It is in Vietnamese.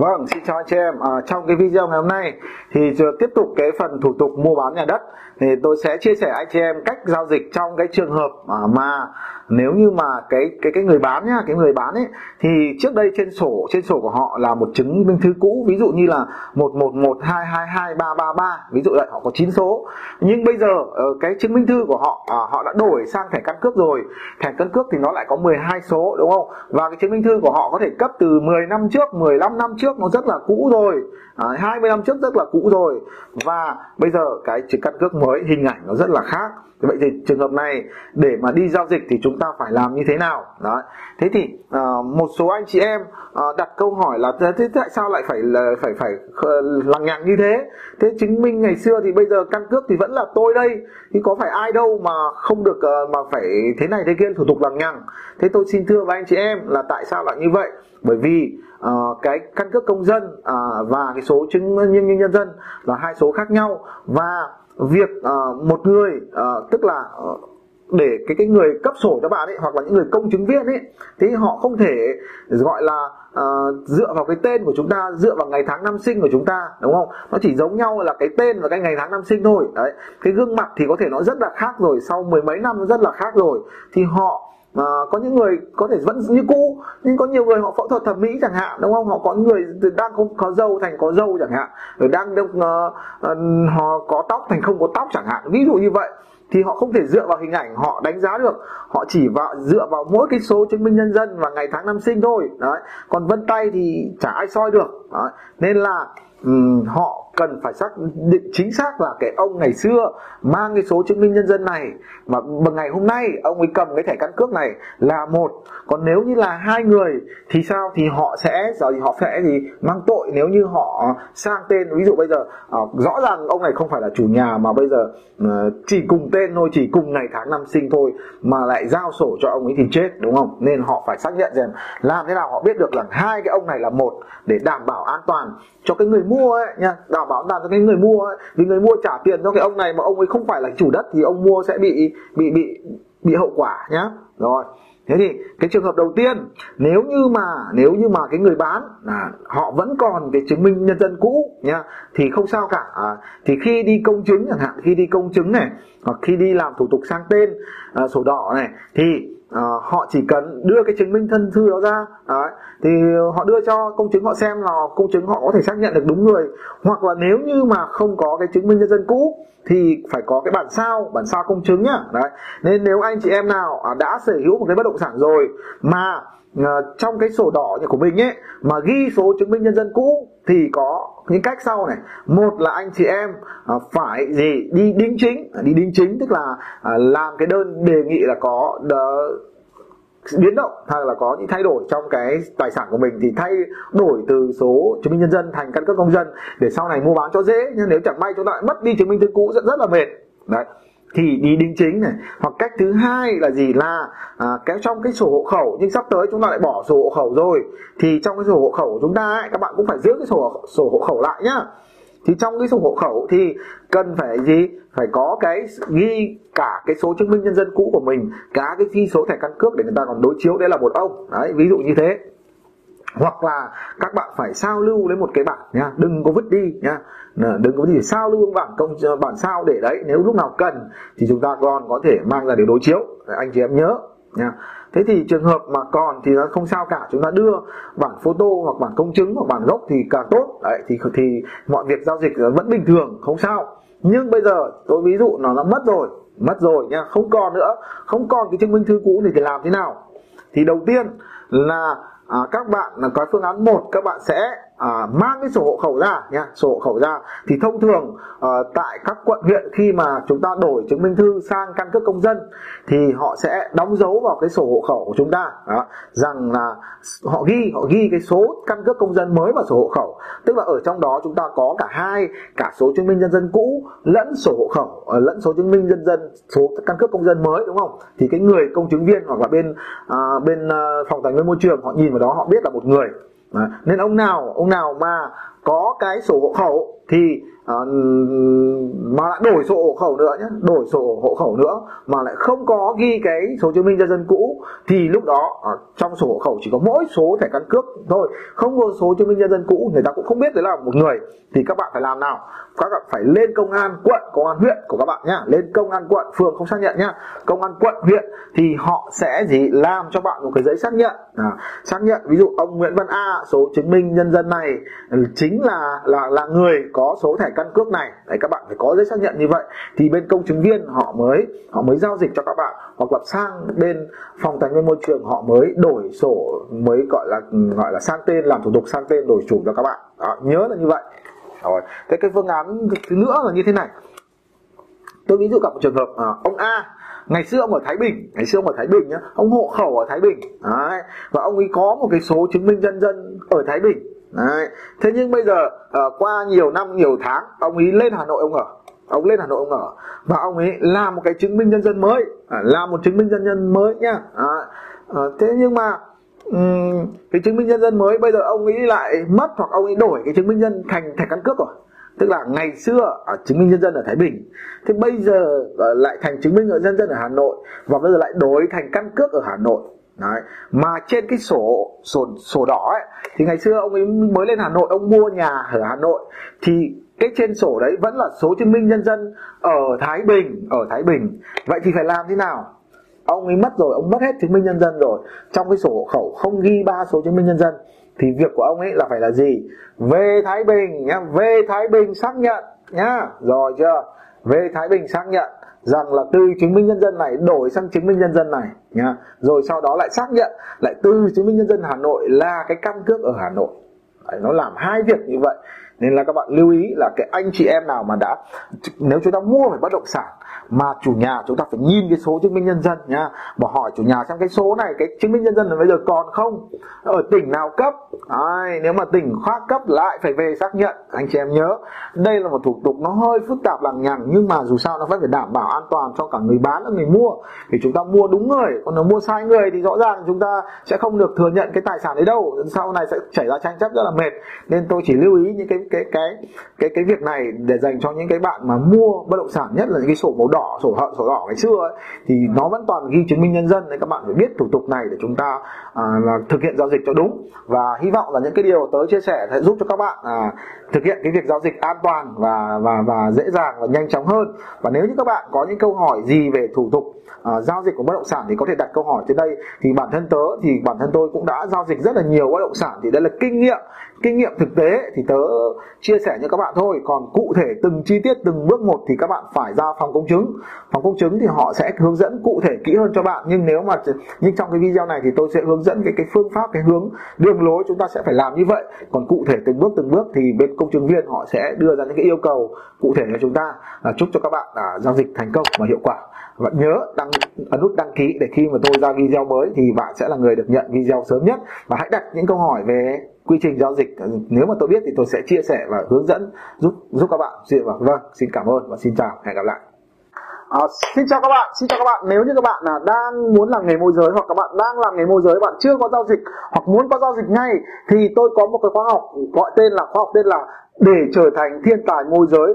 Vâng, xin chào anh chị em. À, trong cái video ngày hôm nay thì tiếp tục cái phần thủ tục mua bán nhà đất thì tôi sẽ chia sẻ anh chị em cách giao dịch trong cái trường hợp à, mà nếu như mà cái cái cái người bán nhá, cái người bán ấy thì trước đây trên sổ trên sổ của họ là một chứng minh thư cũ, ví dụ như là 1112222333, ví dụ vậy họ có 9 số. Nhưng bây giờ ờ, cái chứng minh thư của họ à, họ đã đổi sang thẻ căn cước rồi. Thẻ căn cước thì nó lại có 12 số đúng không? Và cái chứng minh thư của họ có thể cấp từ 10 năm trước, 15 năm trước nó rất là cũ rồi. À, 20 năm trước rất là cũ rồi. Và bây giờ cái chứng căn cước mới hình ảnh nó rất là khác. Vậy thì trường hợp này để mà đi giao dịch thì chúng ta phải làm như thế nào? Đó thế thì à, một số anh chị em à, đặt câu hỏi là thế tại sao lại phải là phải phải lằng nhằng như thế? Thế chứng minh ngày xưa thì bây giờ căn cước thì vẫn là tôi đây. Thì có phải ai đâu mà không được à, mà phải thế này thế kia thủ tục lằng nhằng? Thế tôi xin thưa với anh chị em là tại sao lại như vậy? Bởi vì uh, cái căn cước công dân uh, và cái số chứng minh nhân dân là hai số khác nhau. Và việc uh, một người uh, tức là uh, để cái cái người cấp sổ cho bạn ấy hoặc là những người công chứng viên ấy thì họ không thể gọi là uh, dựa vào cái tên của chúng ta dựa vào ngày tháng năm sinh của chúng ta đúng không? Nó chỉ giống nhau là cái tên và cái ngày tháng năm sinh thôi. Đấy cái gương mặt thì có thể nó rất là khác rồi sau mười mấy năm nó rất là khác rồi. Thì họ à, có những người có thể vẫn như cũ nhưng có nhiều người họ phẫu thuật thẩm mỹ chẳng hạn đúng không? Họ có người đang không có dâu thành có dâu chẳng hạn rồi đang uh, uh, họ có tóc thành không có tóc chẳng hạn. Ví dụ như vậy thì họ không thể dựa vào hình ảnh họ đánh giá được. Họ chỉ vào dựa vào mỗi cái số chứng minh nhân dân và ngày tháng năm sinh thôi. Đấy còn vân tay thì chả ai soi được. Đấy. nên là um, họ cần phải xác định chính xác là cái ông ngày xưa mang cái số chứng minh nhân dân này. Mà bằng ngày hôm nay, ông ấy cầm cái thẻ căn cước này là một. Còn nếu như là hai người, thì sao? Thì họ sẽ giờ thì họ sẽ gì? Mang tội nếu như họ sang tên. Ví dụ bây giờ ờ, rõ ràng ông này không phải là chủ nhà mà bây giờ ờ, chỉ cùng tên thôi, chỉ cùng ngày tháng năm sinh thôi mà lại giao sổ cho ông ấy thì chết, đúng không? Nên họ phải xác nhận rằng làm thế nào họ biết được là hai cái ông này là một để đảm bảo an toàn cho cái người mua ấy nha. Đảm bảo an cho cái người mua ấy vì người mua trả tiền cho cái ông này mà ông ấy không phải là chủ đất thì ông mua sẽ bị bị bị bị hậu quả nhá. Rồi thế thì cái trường hợp đầu tiên nếu như mà nếu như mà cái người bán à, họ vẫn còn cái chứng minh nhân dân cũ nhá thì không sao cả. À, thì khi đi công chứng chẳng hạn khi đi công chứng này hoặc khi đi làm thủ tục sang tên à, sổ đỏ này thì à, họ chỉ cần đưa cái chứng minh thân thư đó ra đấy, thì họ đưa cho công chứng họ xem là công chứng họ có thể xác nhận được đúng người. Hoặc là nếu như mà không có cái chứng minh nhân dân cũ thì phải có cái bản sao bản sao công chứng nhá. Đấy. Nên nếu anh chị em nào à, đã sở hữu một cái bất động sản rồi mà Ờ, trong cái sổ đỏ của mình ấy, mà ghi số chứng minh nhân dân cũ thì có những cách sau này. Một là anh chị em ờ, phải gì? Đi đính chính. Ờ, đi đính chính tức là làm cái đơn đề nghị là có biến động hay là có những thay đổi trong cái tài sản của mình thì thay đổi từ số chứng minh nhân dân thành căn cước công dân để sau này mua bán cho dễ. Nhưng nếu chẳng may chúng ta lại mất đi chứng minh thư cũ, rất rất là mệt. Đấy thì đi đính chính này. Hoặc cách thứ hai là gì? Là à, kéo trong cái sổ hộ khẩu nhưng sắp tới chúng ta lại bỏ sổ hộ khẩu rồi thì trong cái sổ hộ khẩu của chúng ta ấy, các bạn cũng phải giữ cái sổ sổ hộ khẩu lại nhá. Thì trong cái sổ hộ khẩu thì cần phải gì? Phải có cái ghi cả cái số chứng minh nhân dân cũ của mình cả cái ghi số thẻ căn cước để người ta còn đối chiếu. Đấy là một ông. Đấy ví dụ như thế hoặc là các bạn phải sao lưu lấy một cái bản nha đừng có vứt đi nha đừng có gì sao lưu bản công bản sao để đấy nếu lúc nào cần thì chúng ta còn có thể mang ra để đối chiếu. Anh chị em nhớ nha thế thì trường hợp mà còn thì nó không sao cả chúng ta đưa bản photo hoặc bản công chứng hoặc bản gốc thì càng tốt. Đấy thì thì mọi việc giao dịch vẫn bình thường không sao. Nhưng bây giờ tôi ví dụ nó đã mất rồi mất rồi nha không còn nữa. Không còn cái chứng minh thư cũ thì, thì làm thế nào? Thì đầu tiên là à, các bạn là có phương án một các bạn sẽ à, mang cái sổ hộ khẩu ra nha sổ hộ khẩu ra. Thì thông thường à, tại các quận huyện khi mà chúng ta đổi chứng minh thư sang căn cước công dân thì họ sẽ đóng dấu vào cái sổ hộ khẩu của chúng ta. Đó, rằng là họ ghi họ ghi cái số căn cước công dân mới vào sổ hộ khẩu. Tức là ở trong đó chúng ta có cả hai cả số chứng minh nhân dân cũ lẫn sổ hộ khẩu ờ, lẫn số chứng minh nhân dân số căn cước công dân mới đúng không? Thì cái người công chứng viên hoặc là bên à, bên à, phòng tài nguyên môi trường họ nhìn vào đó họ biết là một người. À, nên ông nào ông nào mà có cái sổ hộ khẩu thì uh, mà lại đổi sổ hộ khẩu nữa nhé đổi sổ hộ khẩu nữa mà lại không có ghi cái số chứng minh nhân dân cũ thì lúc đó uh, trong sổ hộ khẩu chỉ có mỗi số thẻ căn cước thôi không có số chứng minh nhân dân cũ người ta cũng không biết đấy là một người. Thì các bạn phải làm nào? Các bạn phải lên công an quận công an huyện của các bạn nhá lên công an quận phường không xác nhận nhá công an quận huyện thì họ sẽ gì? Làm cho bạn một cái giấy xác nhận. À, xác nhận ví dụ ông Nguyễn Văn A số chứng minh nhân dân này chính chính là là là người có số thẻ căn cước này. Đấy các bạn phải có giấy xác nhận như vậy. Thì bên công chứng viên họ mới họ mới giao dịch cho các bạn. Hoặc là sang bên phòng tài nguyên môi trường họ mới đổi sổ mới gọi là gọi là sang tên làm thủ tục sang tên đổi chủ cho các bạn. Đó, nhớ là như vậy. Rồi thế cái phương án thứ nữa là như thế này. Tôi ví dụ gặp một trường hợp à, ông A ngày xưa ông ở Thái Bình ngày xưa ông ở Thái Bình nhá ông hộ khẩu ở Thái Bình. Đấy. và ông ấy có một cái số chứng minh nhân dân ở Thái Bình đấy. thế nhưng bây giờ uh, qua nhiều năm nhiều tháng ông ấy lên Hà Nội ông ở. Ông lên Hà Nội ông ở. Và ông ấy làm một cái chứng minh nhân dân mới. À, làm một chứng minh nhân dân mới nhá à, à, thế nhưng mà um, cái chứng minh nhân dân mới bây giờ ông ấy lại mất hoặc ông ấy đổi cái chứng minh nhân thành thẻ căn cước rồi. Tức là ngày xưa ở chứng minh nhân dân ở Thái Bình. Thế bây giờ ờ, lại thành chứng minh nhân dân ở Hà Nội. Và bây giờ lại đổi thành căn cước ở Hà Nội. Đấy. mà trên cái sổ sổ sổ đỏ ấy, thì ngày xưa ông ấy mới lên Hà Nội, ông mua nhà ở Hà Nội. Thì cái trên sổ đấy vẫn là số chứng minh nhân dân ở Thái Bình, ở Thái Bình. Vậy thì phải làm thế nào? Ông ấy mất rồi, ông mất hết chứng minh nhân dân rồi. Trong cái sổ hộ khẩu không ghi ba số chứng minh nhân dân, thì việc của ông ấy là phải là gì? Về Thái Bình nhá, về Thái Bình xác nhận nhá. Rồi chưa? Về Thái Bình xác nhận rằng là từ chứng minh nhân dân này đổi sang chứng minh nhân dân này nhá. Rồi sau đó lại xác nhận lại từ chứng minh nhân dân Hà Nội là cái căn cước ở Hà Nội. Đấy, nó làm hai việc như vậy nên là các bạn lưu ý là cái anh chị em nào mà đã nếu chúng ta mua phải bất động sản mà chủ nhà chúng ta phải nhìn cái số chứng minh nhân dân nha, mà hỏi chủ nhà xem cái số này cái chứng minh nhân dân là bây giờ còn không? Ở tỉnh nào cấp? Ai, nếu mà tỉnh khác cấp lại phải về xác nhận. Anh chị em nhớ đây là một thủ tục nó hơi phức tạp lằng nhằng nhưng mà dù sao nó vẫn phải đảm bảo an toàn cho cả người bán lẫn người mua. Thì chúng ta mua đúng người còn nếu mua sai người thì rõ ràng chúng ta sẽ không được thừa nhận cái tài sản đấy đâu. Sau này sẽ xảy ra tranh chấp rất là mệt. Nên tôi chỉ lưu ý những cái cái cái cái cái việc này để dành cho những cái bạn mà mua bất động sản nhất là những cái sổ màu đỏ sổ hận sổ đỏ ngày xưa ấy, thì nó vẫn toàn ghi chứng minh nhân dân nên các bạn phải biết thủ tục này để chúng ta à, là thực hiện giao dịch cho đúng. Và hy vọng là những cái điều tớ chia sẻ sẽ giúp cho các bạn à, thực hiện cái việc giao dịch an toàn và và và dễ dàng và nhanh chóng hơn. Và nếu như các bạn có những câu hỏi gì về thủ tục à, giao dịch của bất động sản thì có thể đặt câu hỏi trên đây. Thì bản thân tớ thì bản thân tôi cũng đã giao dịch rất là nhiều bất động sản thì đây là kinh nghiệm kinh nghiệm thực tế. Thì tớ chia sẻ cho các bạn thôi. Còn cụ thể từng chi tiết từng bước một thì các bạn phải ra phòng công chứng. Phòng công chứng thì họ sẽ hướng dẫn cụ thể kỹ hơn cho bạn. Nhưng nếu mà nhưng trong cái video này thì tôi sẽ hướng dẫn cái cái phương pháp cái hướng đường lối chúng ta sẽ phải làm như vậy. Còn cụ thể từng bước từng bước thì bên công chứng viên họ sẽ đưa ra những cái yêu cầu cụ thể cho chúng ta. Là chúc cho các bạn à, giao dịch thành công và hiệu quả và nhớ đăng ấn nút đăng ký để khi mà tôi ra video mới thì bạn sẽ là người được nhận video sớm nhất. Và hãy đặt những câu hỏi về quy trình giao dịch. Nếu mà tôi biết thì tôi sẽ chia sẻ và hướng dẫn giúp giúp các bạn. Xin vâng, vâng xin cảm ơn và xin chào. Hẹn gặp lại. À, xin chào các bạn, xin chào các bạn. Nếu như các bạn là đang muốn làm nghề môi giới hoặc các bạn đang làm nghề môi giới bạn chưa có giao dịch hoặc muốn có giao dịch ngay thì tôi có một cái khóa học gọi tên là khóa học tên là để trở thành thiên tài môi giới